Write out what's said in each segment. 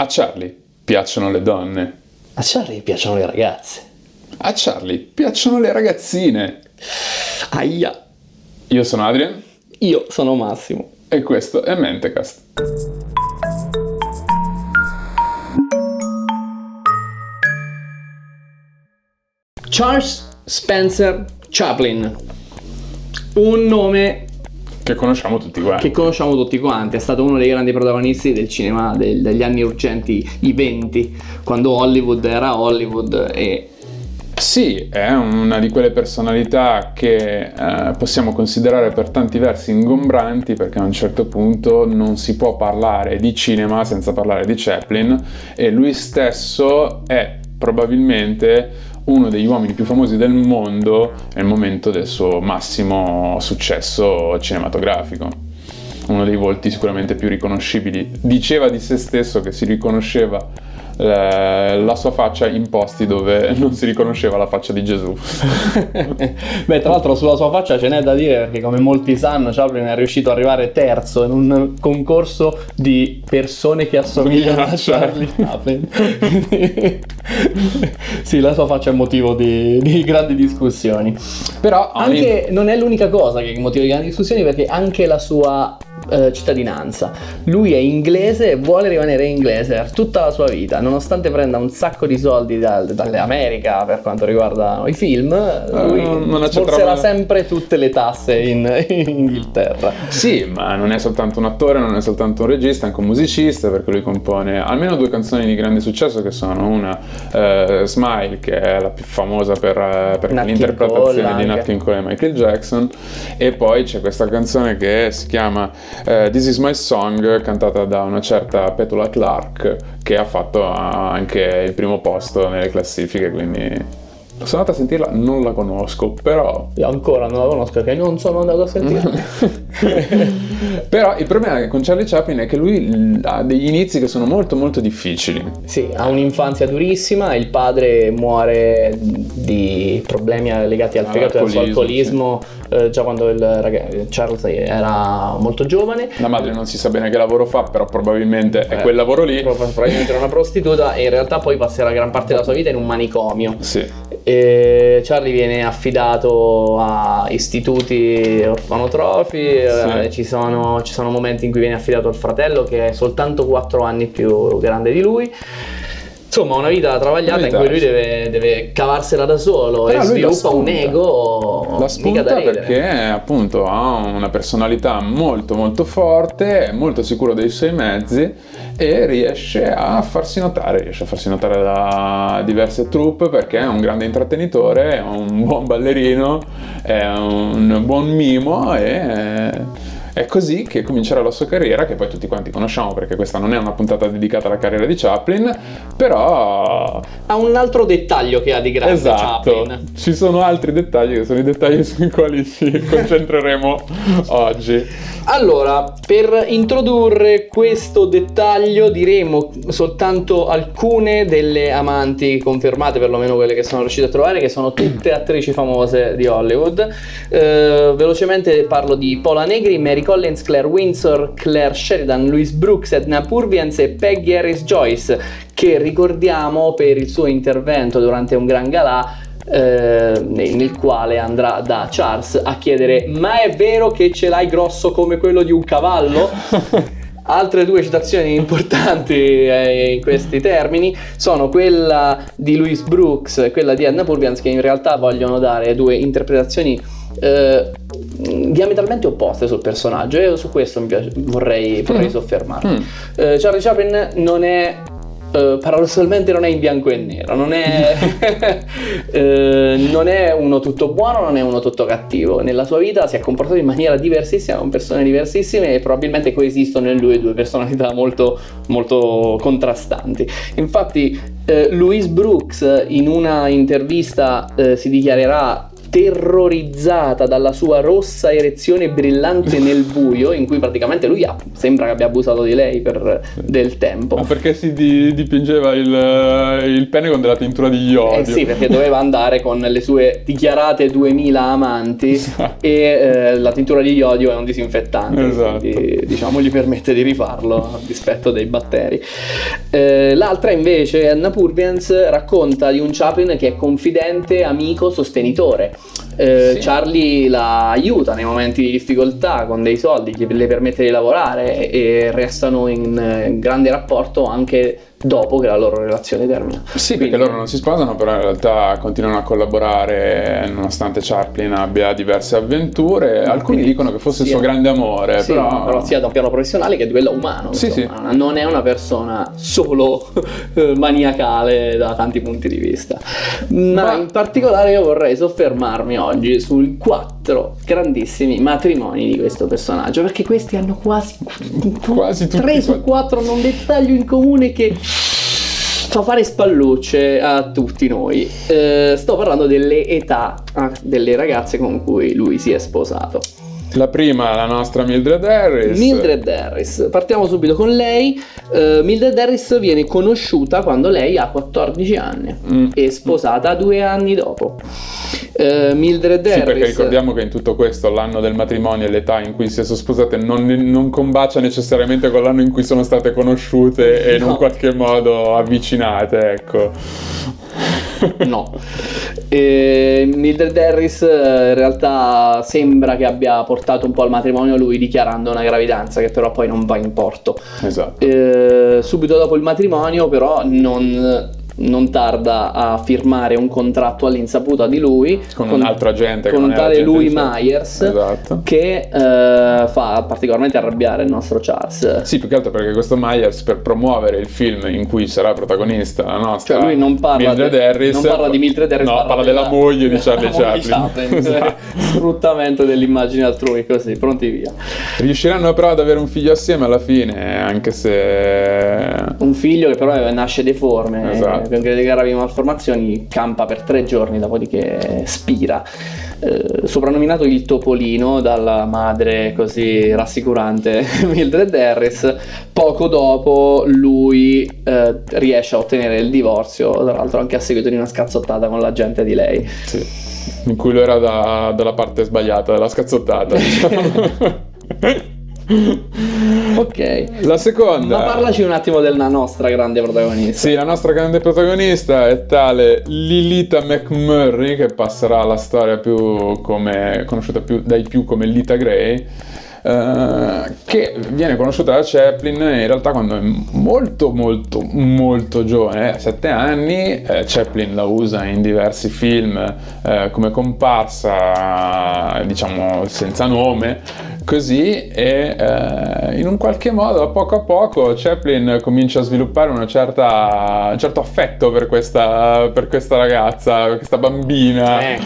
A Charlie piacciono le donne. A Charlie piacciono le ragazze. A Charlie piacciono le ragazzine. Aia. Io sono Adrian. Io sono Massimo. E questo è Mentecast. Charles Spencer Chaplin. Un nome che conosciamo tutti quanti. Che conosciamo tutti quanti, è stato uno dei grandi protagonisti del cinema del, degli anni urgenti, i 20, quando Hollywood era Hollywood e sì, è una di quelle personalità che eh, possiamo considerare per tanti versi ingombranti perché a un certo punto non si può parlare di cinema senza parlare di Chaplin e lui stesso è probabilmente uno degli uomini più famosi del mondo nel momento del suo massimo successo cinematografico. Uno dei volti sicuramente più riconoscibili. Diceva di se stesso che si riconosceva eh, la sua faccia in posti dove non si riconosceva la faccia di Gesù. Beh, tra l'altro sulla sua faccia ce n'è da dire perché come molti sanno Chaplin è riuscito ad arrivare terzo in un concorso di persone che assomigliano a Charlie Chaplin. sì, la sua faccia è motivo di, di grandi discussioni. Però anche non è l'unica cosa che è motivo di grandi discussioni perché anche la sua eh, cittadinanza. Lui è inglese e vuole rimanere inglese per tutta la sua vita, nonostante prenda un sacco di soldi da, dall'America per quanto riguarda i film, lui uh, non borserà sempre tutte le tasse in, in, Inghilterra. Sì, ma non è soltanto un attore, non è soltanto un regista, è anche un musicista perché lui compone almeno due canzoni di grande successo che sono una uh, Smile che è la più famosa per, uh, per l'interpretazione di Nat King Cole e Michael Jackson e poi c'è questa canzone che si chiama eh, This Is My Song cantata da una certa Petula Clark che ha fatto anche il primo posto nelle classifiche quindi sono andato a sentirla, non la conosco, però... Io ancora non la conosco perché non sono andato a sentirla. però il problema con Charlie Chaplin è che lui ha degli inizi che sono molto molto difficili. Sì, ha un'infanzia durissima, il padre muore di problemi legati al fegato e al suo alcolismo sì. eh, già quando il ragazzo, Charles era molto giovane. La madre non si sa bene che lavoro fa, però probabilmente eh, è quel lavoro lì. Probabilmente era una prostituta e in realtà poi passerà gran parte della sua vita in un manicomio. Sì e Charlie viene affidato a istituti orfanotrofi, sì. eh, ci, sono, ci, sono, momenti in cui viene affidato al fratello che è soltanto 4 anni più grande di lui. Insomma, una vita travagliata in cui lui deve, deve cavarsela da solo Però e sviluppa un ego. La spunta perché appunto ha una personalità molto molto forte, è molto sicuro dei suoi mezzi e riesce a farsi notare, riesce a farsi notare da diverse troupe perché è un grande intrattenitore, è un buon ballerino, è un buon mimo e è così che comincerà la sua carriera, che poi tutti quanti conosciamo perché questa non è una puntata dedicata alla carriera di Chaplin, però... Ha un altro dettaglio che ha di grande esatto. Chaplin. Ci sono altri dettagli che sono i dettagli sui quali ci concentreremo oggi. Allora, per introdurre questo dettaglio diremo soltanto alcune delle amanti confermate, perlomeno quelle che sono riuscite a trovare, che sono tutte attrici famose di Hollywood. Eh, velocemente parlo di Paula Negri, Mary Collins, Claire Windsor, Claire Sheridan, Louise Brooks, Edna Purviance e Peggy Harris Joyce, che ricordiamo per il suo intervento durante un gran galà eh, nel quale andrà da Charles a chiedere ma è vero che ce l'hai grosso come quello di un cavallo? Altre due citazioni importanti eh, in questi termini sono quella di Louise Brooks e quella di Anna Purvians che in realtà vogliono dare due interpretazioni eh, diametralmente opposte sul personaggio e su questo piace, vorrei, vorrei mm. soffermarmi. Mm. Eh, Charlie Chaplin non è Uh, paradossalmente non è in bianco e nero, non è, uh, non è, uno tutto buono, non è uno tutto cattivo. Nella sua vita si è comportato in maniera diversissima, con persone diversissime e probabilmente coesistono in lui due personalità molto, molto contrastanti. Infatti, uh, Louise Brooks in una intervista si dichiarerà terrorizzata dalla sua rossa erezione brillante nel buio, in cui praticamente lui ha, sembra che abbia abusato di lei per del tempo. Ma perché si di- dipingeva il, il pene con della tintura di iodio? Eh sì, perché doveva andare con le sue dichiarate 2000 amanti Esatto. e eh, la tintura di iodio è un disinfettante, Esatto. quindi diciamo gli permette di rifarlo a dispetto dei batteri. Eh, l'altra invece, Anna Purviance, racconta di un Chaplin che è confidente, amico, sostenitore. Eh, Sì. Charlie la aiuta nei momenti di difficoltà con dei soldi, gli- le permette di lavorare e restano in eh, grande rapporto anche dopo che la loro relazione termina. Sì, Quindi- perché loro non si sposano, però in realtà continuano a collaborare nonostante Chaplin abbia diverse avventure. Alcuni dicono che fosse il suo grande amore, Sì, però... però sia da un piano professionale che a livello umano. Sì, insomma. Non è una persona solo eh, maniacale da tanti punti di vista. Ma, Ma- in particolare io vorrei soffermarmi oggi sui quattro grandissimi matrimoni di questo personaggio, perché questi hanno quasi, Quasi tutti tre su quattro. quattro hanno un dettaglio in comune che fa fare spallucce a tutti noi. Eh, sto parlando delle età ah, delle ragazze con cui lui si è sposato. La prima, la nostra Mildred Harris. Mildred Harris, partiamo subito con lei. Eh, Mildred Harris viene conosciuta quando lei ha 14 anni Mm. e sposata due anni dopo. Eh, Mildred Sì, Harris. perché ricordiamo che in tutto questo l'anno del matrimonio e l'età in cui si sono sposate non, non combacia necessariamente con l'anno in cui sono state conosciute e in un qualche modo avvicinate, ecco. No. Eh, Mildred Harris eh, in realtà sembra che abbia portato un po' al matrimonio lui dichiarando una gravidanza che però poi non va in porto. Esatto. Eh, subito dopo il matrimonio però non, non tarda a firmare un contratto all'insaputa di lui Con un altro agente con un tale di Chaplin. Myers Esatto. che eh, fa particolarmente arrabbiare il nostro Charles Sì, più che altro perché questo Myers per promuovere il film in cui sarà protagonista la nostra Cioè lui non parla, Mildred de- Harris, non parla di Mildred Harris, no, parla della moglie di Charlie della moglie di Chaplin. Chaplin. Esatto. Sfruttamento dell'immagine altrui, così, pronti via. Riusciranno però ad avere un figlio assieme alla fine, anche se Un figlio che però nasce deforme, Esatto. Delle gravi malformazioni, campa per tre giorni, dopodiché spira. Eh, soprannominato il Topolino dalla madre così rassicurante Mildred Harris, poco dopo lui eh, riesce a ottenere il divorzio, tra l'altro anche a seguito di una scazzottata con l'agente di lei. sì, in cui lui era da- dalla parte sbagliata della scazzottata. diciamo. Ok. la seconda Ma parlaci un attimo della nostra grande protagonista. Sì, la nostra grande protagonista è tale Lilita McMurray, che passerà alla storia più come, conosciuta più, dai più come Lita Gray, eh, che viene conosciuta da Chaplin in realtà quando è molto molto molto giovane, 7 anni, eh, Chaplin la usa in diversi film eh, come comparsa, diciamo senza nome, così e eh, in un qualche modo a poco a poco Chaplin comincia a sviluppare una certa, un certo affetto per questa, per questa ragazza, per questa bambina. Eh,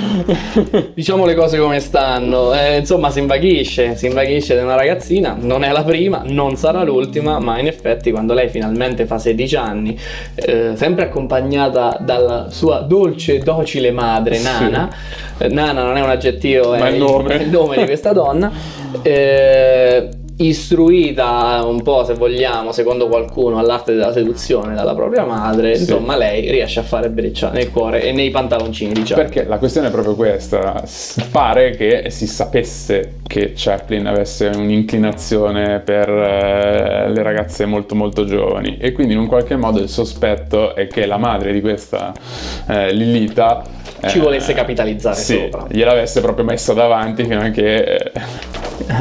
diciamo le cose come stanno. Eh, insomma, si invaghisce, si invaghisce di una ragazzina. Non è la prima, non sarà l'ultima, ma in effetti, quando lei finalmente fa 16 anni, eh, sempre accompagnata dalla sua dolce, docile madre, Sì. Nana. eh, Nana non è un aggettivo, Ma è il nome. è il nome di questa donna. eh, istruita un po' se vogliamo secondo qualcuno all'arte della seduzione dalla propria madre Sì. insomma lei riesce a fare breccia nel cuore e nei pantaloncini diciamo Perché la questione è proprio questa, pare che si sapesse che Chaplin avesse un'inclinazione per eh, le ragazze molto molto giovani e quindi in un qualche modo il sospetto è che la madre di questa eh, Lilita ci eh, volesse capitalizzare sì, sopra. gliel'avesse proprio messa davanti fino a che eh,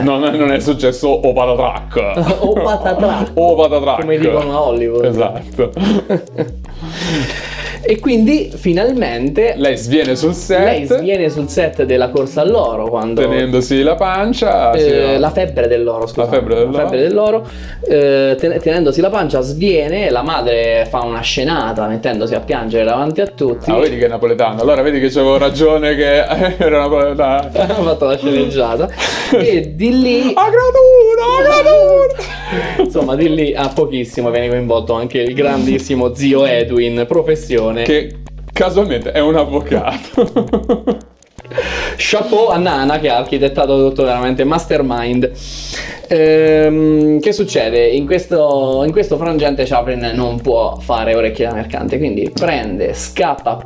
non, non è successo o patatrac. O patatrac. o patatrac. come dicono a Hollywood. Esatto e quindi finalmente lei sviene sul set lei sviene sul set della corsa all'oro quando tenendosi la pancia Eh, va- la febbre dell'oro, scusa. La febbre dell'oro. dell'oro, eh, ten- tenendosi la pancia sviene, la madre fa una scenata mettendosi a piangere davanti a tutti. Ah, vedi che è napoletano. Allora vedi che avevo ragione che era napoletano. ha fatto la sceneggiata e di lì A gradura, a gradura. insomma di lì a pochissimo viene coinvolto anche il grandissimo zio Edwin professione Che casualmente è un avvocato. Chapeau a Nana che ha architettato tutto veramente mastermind. Ehm, che succede? In questo, in questo frangente Chaplin non può fare orecchie da mercante, quindi prende, scappa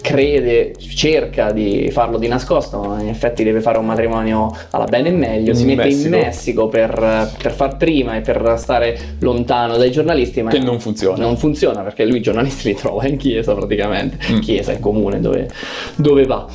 crede, cerca di farlo di nascosto, ma in effetti deve fare un matrimonio alla bene e meglio, si In mette Messico. in Messico per, per far prima e per stare lontano dai giornalisti, ma Che non funziona. non funziona perché lui i giornalisti li trova in chiesa praticamente, Mm. chiesa è comune dove, dove va.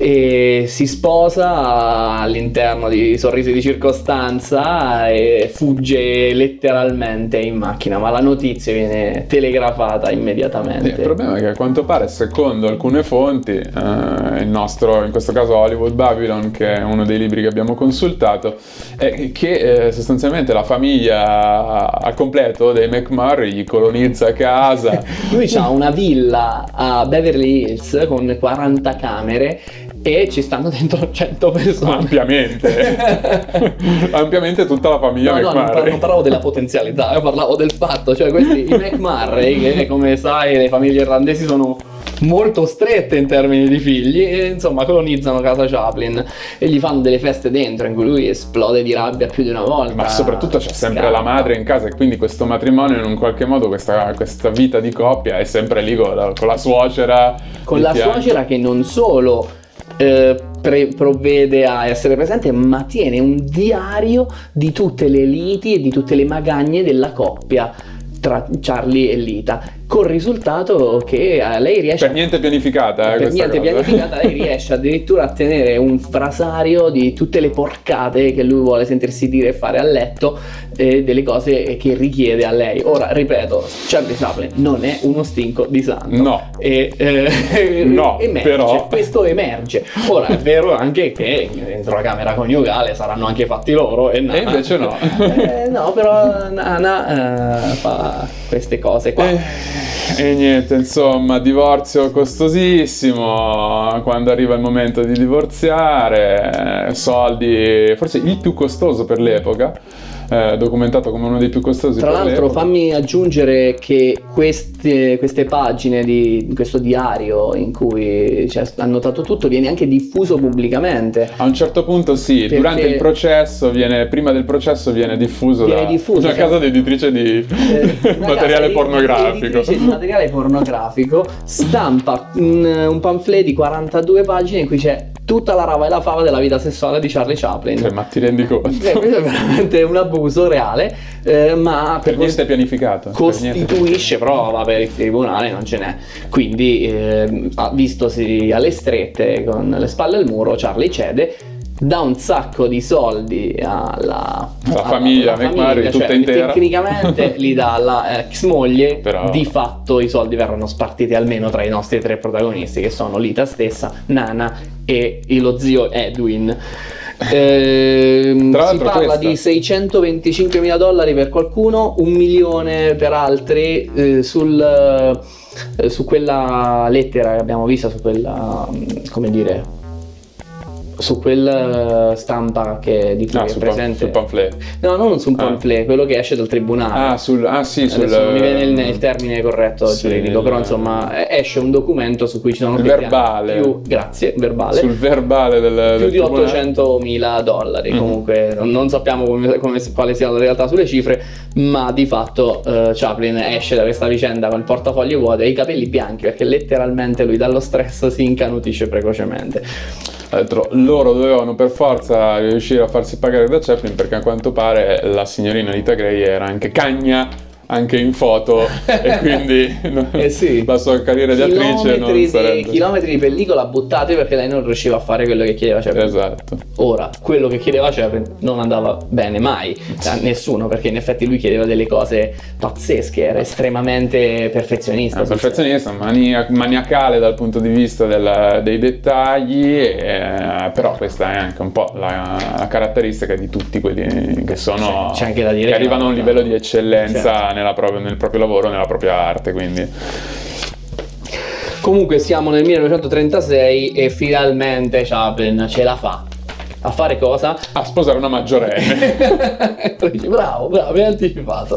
E si sposa all'interno di sorrisi di circostanza e fugge letteralmente in macchina, ma la notizia viene telegrafata immediatamente. Il problema è che a quanto pare, secondo alcune fonti, eh, il nostro, in questo caso Hollywood Babylon, che è uno dei libri che abbiamo consultato, è che eh, sostanzialmente la famiglia al completo dei McMurray gli colonizza casa. Lui ha una villa a Beverly Hills con 40 camere e ci stanno dentro 100 persone. ampiamente, ampiamente tutta la famiglia No, no, non, non parlavo della potenzialità, io parlavo del fatto, cioè questi i McMurray, che come sai le famiglie irlandesi sono molto strette in termini di figli, e insomma colonizzano casa Chaplin e gli fanno delle feste dentro in cui lui esplode di rabbia più di una volta. Ma soprattutto c'è sempre Scappa. la madre in casa e quindi questo matrimonio in un qualche modo, questa, questa vita di coppia è sempre lì con la, con la suocera. Con la fianco. suocera che non solo eh, pre- provvede a essere presente, ma tiene un diario di tutte le liti e di tutte le magagne della coppia tra Charlie e Lita, col risultato che eh, lei riesce Per niente pianificata, eh, per niente cosa. pianificata, lei riesce addirittura a tenere un frasario di tutte le porcate che lui vuole sentirsi dire e fare a letto e delle cose che richiede a lei. Ora, ripeto, Charlie Chaplin non è uno stinco di santo. No. E, eh, No, emerge, però- questo emerge. Ora è vero anche che dentro la camera coniugale saranno anche fatti loro e, Nana- invece no. Eh, no, però Nana eh, fa queste cose qua. E, niente, insomma, divorzio costosissimo. Quando arriva il momento di divorziare, soldi, forse il più costoso per l'epoca, eh, documentato come uno dei più costosi Tra l'altro l'epoca. fammi aggiungere che queste, queste pagine di questo diario in cui c'è annotato tutto viene anche diffuso pubblicamente. A un certo punto sì, Perché- durante il processo viene, prima del processo viene diffuso Viene da diffuso, una cioè- casa editrice di Eh, materiale pornografico. editrice di materiale pornografico stampa un, un pamphlet di 42 pagine in cui c'è tutta la rava e la fava della vita sessuale di Charlie Chaplin. Cioè, ma ti rendi conto? Eh, questo è veramente un abuso reale, eh, ma Per niente pianificato. per niente. costituisce prova per il tribunale, non ce n'è. Quindi, ah, vistosi alle strette con le spalle al muro, Charlie cede. Dà un sacco di soldi alla, La famiglia alla McMurray, tutta cioè, intera. Tecnicamente li dà alla ex moglie, Però- di fatto i soldi verranno spartiti almeno tra i nostri tre protagonisti, che sono Lita stessa, Nana e lo zio Edwin. Ehm, Tra si parla questa- di 625 mila dollari per qualcuno, un milione per altri eh, sul, eh, su quella lettera che abbiamo visto, su quella, mm, come dire, su quella stampa che, di cui Ah, è presente. sul pamphlet. no, non su un Ah. pamphlet, quello che esce dal tribunale. Ah, sul, ah sì, sul... Adesso non mi viene il, il termine corretto Sì, giuridico, però il- insomma eh, esce un documento su cui ci sono Il verbale. più, grazie, verbale, sul verbale del, più del di tribunale. 800 mila dollari. Mhm. Comunque non, sappiamo come, come- quale sia la realtà sulle cifre, ma di fatto eh, Chaplin esce da questa vicenda con il portafoglio vuoto e i capelli bianchi perché letteralmente lui dallo stress si incanutisce precocemente. Tra l'altro, loro dovevano per forza riuscire a farsi pagare da Chaplin perché a quanto pare la signorina Lita Gray era anche cagna anche in foto e quindi Eh sì. la sua carriera di attrice non Chilometri di, sarebbe... chilometri di pellicola buttati perché lei non riusciva a fare quello che chiedeva Chaplin. Esatto. Ora, quello che chiedeva Chaplin non andava bene mai a nessuno, perché in effetti lui chiedeva delle cose pazzesche, era estremamente perfezionista. Un perfezionista, mania- maniacale dal punto di vista del- dei dettagli, eh, però questa è anche un po' la, la caratteristica di tutti quelli che sono C'è- anche da dire che che arrivano a un livello di eccellenza certo. Propria- nel proprio lavoro, nella propria arte, quindi Comunque siamo nel 1936 e finalmente Chaplin ce la fa. A fare cosa? A sposare una maggiorenne. bravo, bravo, mi hai anticipato.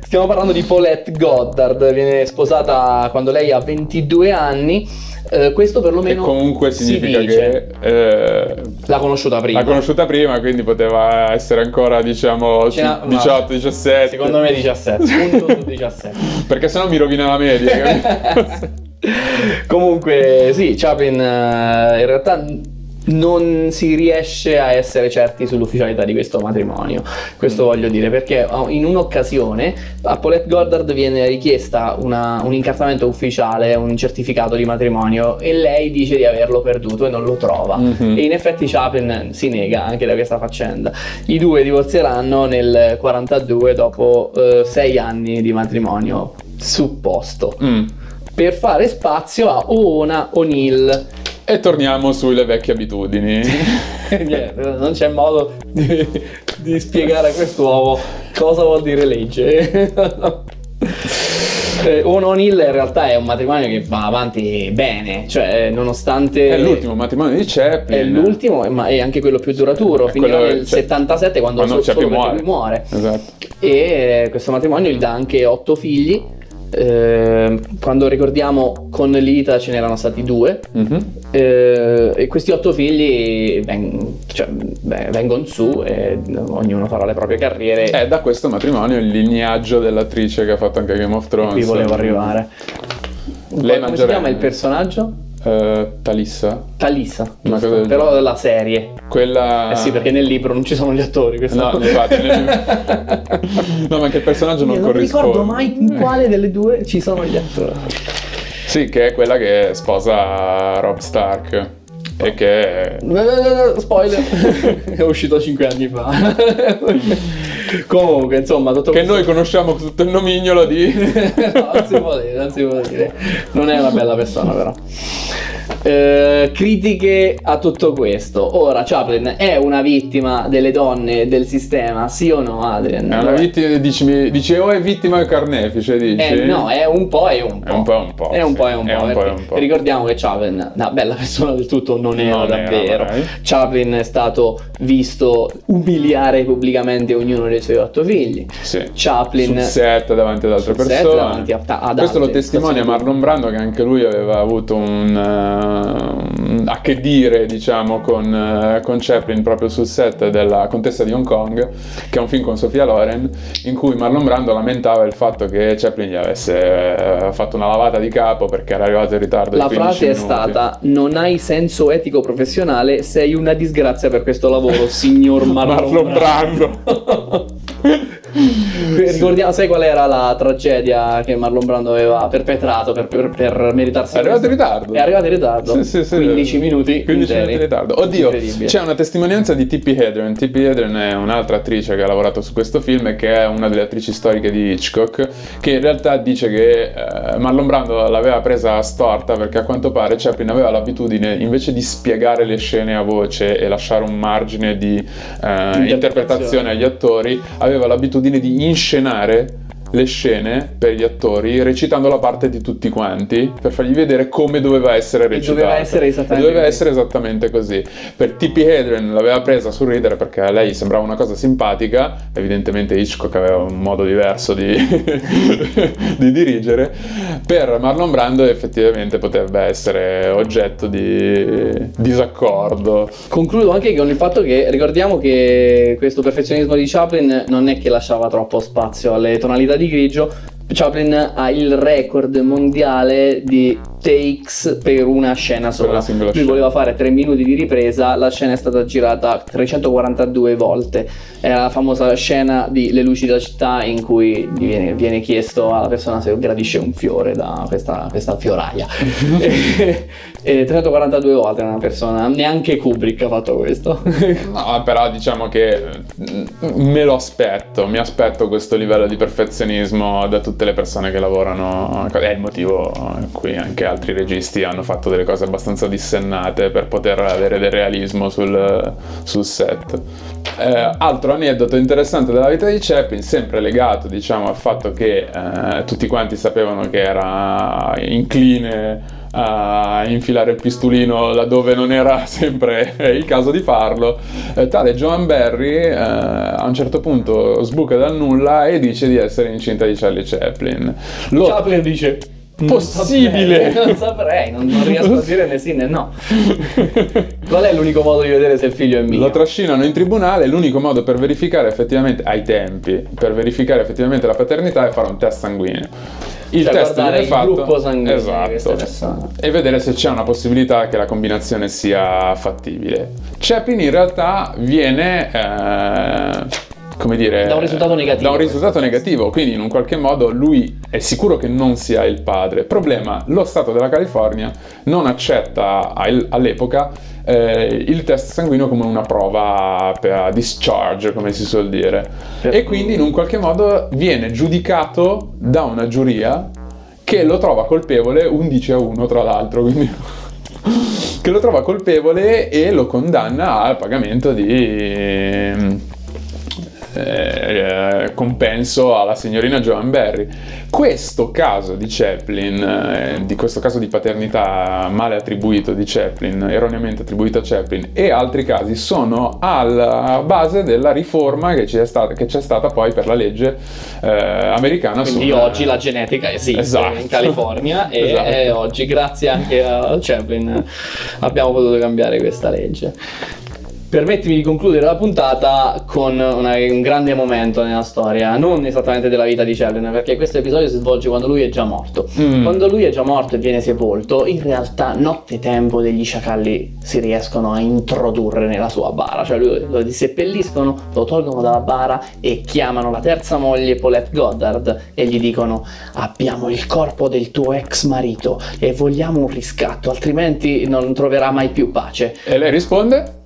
Stiamo parlando di Paulette Goddard, viene sposata quando lei ha 22 anni. Eh, questo perlomeno e comunque significa si che eh, l'ha conosciuta prima. l'ha conosciuta prima, quindi poteva essere ancora, diciamo, Ce n'ha- 18, 17. Secondo me 17, punto su 17. Perché sennò mi rovina la media. Comunque, sì, Chaplin eh, in realtà non si riesce a essere certi sull'ufficialità di questo matrimonio. Questo voglio dire perché oh, in un'occasione a Paulette Goddard viene richiesta una- un incartamento ufficiale, un certificato di matrimonio e lei dice di averlo perduto e non lo trova. Mhm. E in effetti Chaplin si nega anche da questa faccenda. I due divorzieranno nel 42 dopo eh, sei anni di matrimonio supposto Mm. per fare spazio a Oona O'Neill. E torniamo sulle vecchie abitudini. Niente, non c'è modo di, di spiegare a quest'uomo cosa vuol dire legge. Eh, Oona O'Neill in realtà è un matrimonio che va avanti bene, cioè nonostante... È l'ultimo matrimonio di Chaplin. È l'ultimo, ma è anche quello più duraturo. Finirà quello- nel cioè, 77 quando, quando so- Chaplin lui muore. Esatto. E eh, questo matrimonio gli dà anche otto figli. Eh, quando ricordiamo con Lita ce n'erano stati due. Mhm. Eh, e questi otto figli veng- cioè, beh, vengono su e ognuno farà le proprie carriere. È da questo matrimonio il lignaggio dell'attrice che ha fatto anche Game of Thrones. qui volevo arrivare. Lei Come si chiama il personaggio? Eh, Talissa. Talissa, Una giusto? cosa del però genere. della serie. Quella. Eh sì, perché nel libro non ci sono gli attori. questo- No, infatti. nel- No, ma anche il personaggio non non corrisponde. ricordo mai in quale delle due ci sono gli attori. Sì, che è quella che sposa Rob Stark. E che. No, no, no, no, Spoiler, è uscito 5 anni fa. Comunque, insomma, tutto Che questo- noi conosciamo sotto il nomignolo di. no, non si può dire, non si può dire. Non è una bella persona, però. Eh, critiche a tutto questo. Ora, Chaplin è una vittima delle donne del sistema, sì o no, Adrian? È una vittima. Dici, dici o è vittima o è carnefice, dici? Eh, no, è un po' e un po'. È un po' e un po', È un po' e un po'. un po' perché un po'. Ricordiamo che Chaplin, una bella persona del tutto, non era Non era davvero. mai. Chaplin è stato visto umiliare pubblicamente ognuno dei suoi otto figli. Sì. Chaplin Sul set davanti ad altre persone. davanti a- ad Questo lo testimonia. Marlon Brando che anche lui aveva avuto un, eh, un- a che dire diciamo con, eh, con Chaplin proprio sul set della Contessa di Hong Kong che è un film con Sofia Loren in cui Marlon Brando lamentava il fatto che Chaplin gli avesse eh, fatto una lavata di capo perché era arrivato in ritardo La 15 frase è minuti. stata: Non hai senso etico professionale, sei una disgrazia per questo lavoro, signor Marlon, Marlon Brando. Ricordiamo, sai qual era la tragedia che Marlon Brando aveva perpetrato per, per, per meritarsi? È arrivato in ritardo. È arrivato in ritardo. Sì, sì, sì. 15 minuti 15 interi. minuti di ritardo. Oddio, c'è una testimonianza di Tippi Hedren. Tippi Hedren è un'altra attrice che ha lavorato su questo film e che è una delle attrici storiche di Hitchcock, che in realtà dice che eh, Marlon Brando l'aveva presa storta perché a quanto pare Chaplin aveva l'abitudine, invece di spiegare le scene a voce e lasciare un margine di eh, interpretazione agli attori, aveva l'abitudine di inscenare le scene per gli attori recitando la parte di tutti quanti per fargli vedere come doveva essere E recitato. doveva essere esattamente Doveva così. essere esattamente così. Per Tippi Hedren l'aveva presa sul ridere perché a lei sembrava una cosa simpatica, evidentemente Hitchcock aveva un modo diverso di, di dirigere. Per Marlon Brando effettivamente potrebbe essere oggetto di disaccordo. Concludo anche con il fatto che ricordiamo che questo perfezionismo di Chaplin non è che lasciava troppo spazio alle tonalità di grigio. Chaplin ha il record mondiale di takes per una scena sola. Lui scena. voleva fare 3 minuti di ripresa, la scena è stata girata 342 volte. È la famosa scena di Le luci della città in cui viene, viene chiesto alla persona se gradisce un fiore da questa, questa fioraia. e, e 342 volte una persona, neanche Kubrick ha fatto questo. No, però diciamo che mm, me lo aspetto, mi aspetto questo livello di perfezionismo da tutte le persone che lavorano. È il motivo in cui anche altri registi hanno fatto delle cose abbastanza dissennate per poter avere del realismo sul, sul set. Eh, altro aneddoto interessante della vita di Chaplin, sempre legato diciamo al fatto che eh, tutti quanti sapevano che era incline a infilare il pistolino laddove non era sempre il caso di farlo. Eh, tale Joan Barry eh, a un certo punto sbuca dal nulla e dice di essere incinta di Charlie Chaplin. Lo... Chaplin dice possibile. Non saprei, non, non, riesco a dire né sì né no. Qual è l'unico modo di vedere se il figlio è mio? Lo trascinano in tribunale, l'unico modo per verificare effettivamente, ai tempi, per verificare effettivamente la paternità è fare un test sanguigno il cioè, test viene fatto gruppo sanguigno esatto, e vedere se c'è una possibilità che la combinazione sia fattibile. Chapin in realtà viene eh, come dire, da un risultato negativo. Da un risultato negativo, quindi in un qualche modo lui è sicuro che non sia il padre. Problema, lo Stato della California non accetta all'epoca eh, il test sanguigno come una prova per discharge, come si suol dire. E quindi in un qualche modo viene giudicato da una giuria che lo trova colpevole 11 a 1 tra l'altro, quindi che lo trova colpevole e lo condanna al pagamento di eh, compenso alla signorina Joan Berry. Questo caso di Chaplin, eh, di questo caso di paternità male attribuito di Chaplin, erroneamente attribuito a Chaplin, e altri casi sono alla base della riforma che c'è stata, che c'è stata poi per la legge eh, americana. Quindi sulla... oggi la genetica esiste esatto. in California e esatto. oggi grazie anche a Chaplin abbiamo potuto cambiare questa legge. Permettimi di concludere la puntata con una, un grande momento nella storia, non esattamente della vita di Chaplin, perché questo episodio si svolge quando lui è già morto. Mm. Quando lui è già morto e viene sepolto, in realtà notte tempo degli sciacalli si riescono a introdurre nella sua bara, cioè lui lo diseppelliscono, lo tolgono dalla bara e chiamano la terza moglie Paulette Goddard e gli dicono abbiamo il corpo del tuo ex marito e vogliamo un riscatto, altrimenti non troverà mai più pace. E lei risponde?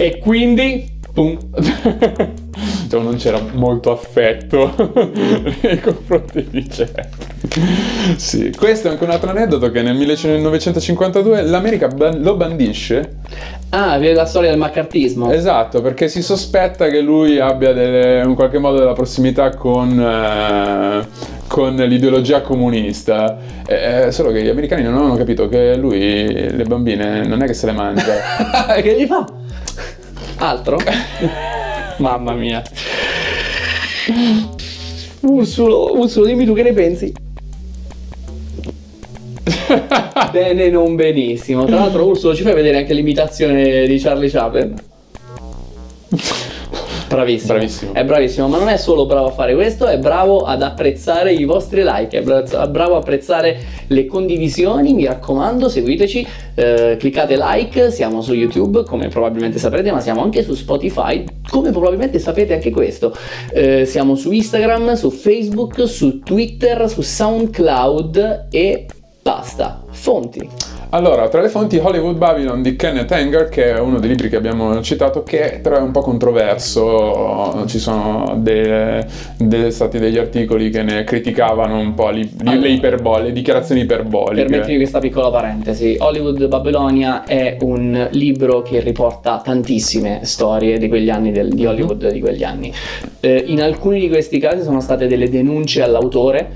E quindi... Pum. non c'era molto affetto nei confronti di Jeff. sì, questo è anche un altro aneddoto che nel 1952 l'America ban- lo bandisce. Ah, vede la storia del maccartismo. Esatto, perché si sospetta che lui abbia delle, in qualche modo della prossimità con... Eh, con l'ideologia comunista. Eh, eh, solo che gli americani non hanno capito che lui le bambine non è che se le mangia. che gli fa? Altro? Mamma mia. Ursulo, Ursulo, dimmi tu che ne pensi. Bene, non benissimo. Tra l'altro, Ursulo, ci fai vedere anche l'imitazione di Charlie Chaplin? Bravissimo. Bravissimo. È bravissimo, ma non è solo bravo a fare questo, è bravo ad apprezzare i vostri like, è bravo a apprezzare le condivisioni, mi raccomando, seguiteci, eh, cliccate like, siamo su YouTube, come probabilmente saprete, ma siamo anche su Spotify, come probabilmente sapete anche questo. Eh, siamo su Instagram, su Facebook, su Twitter, su SoundCloud e basta. Fonti. Allora, tra le fonti Hollywood Babylon di Kenneth Anger, che è uno dei libri che abbiamo citato, che però è un po' controverso, ci sono dei, dei, stati degli articoli che ne criticavano un po' li, allora, le iperbole, le dichiarazioni iperboliche. Permettimi questa piccola parentesi. Hollywood Babylonia è un libro che riporta tantissime storie di quegli anni, del, di Hollywood di quegli anni. Eh, in alcuni di questi casi sono state delle denunce all'autore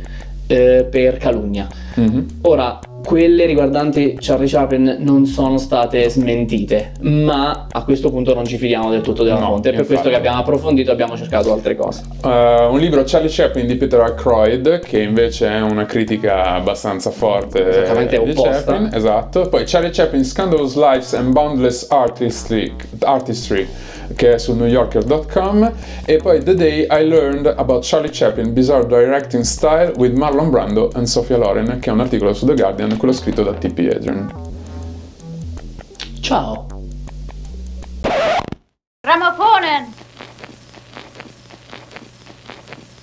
eh, per calunnia. Mm-hmm. Ora, quelle riguardanti Charlie Chaplin non sono state smentite, ma a questo punto non ci fidiamo del tutto della no, fonte. È per questo che abbiamo approfondito e abbiamo cercato altre cose. Uh, un libro Charlie Chaplin di Peter Aykroyd, che invece è una critica abbastanza forte. Esattamente opposta. Chaplin, esatto. Poi Charlie Chaplin, Scandalous Lives and Boundless Artistry, Artistry che è su newyorker.com e poi The Day I Learned About Charlie Chaplin Bizarre Directing Style with Marlon Brando and Sophia Loren che è un articolo su The Guardian quello scritto da TP Adrian. Ciao. Ramaphosa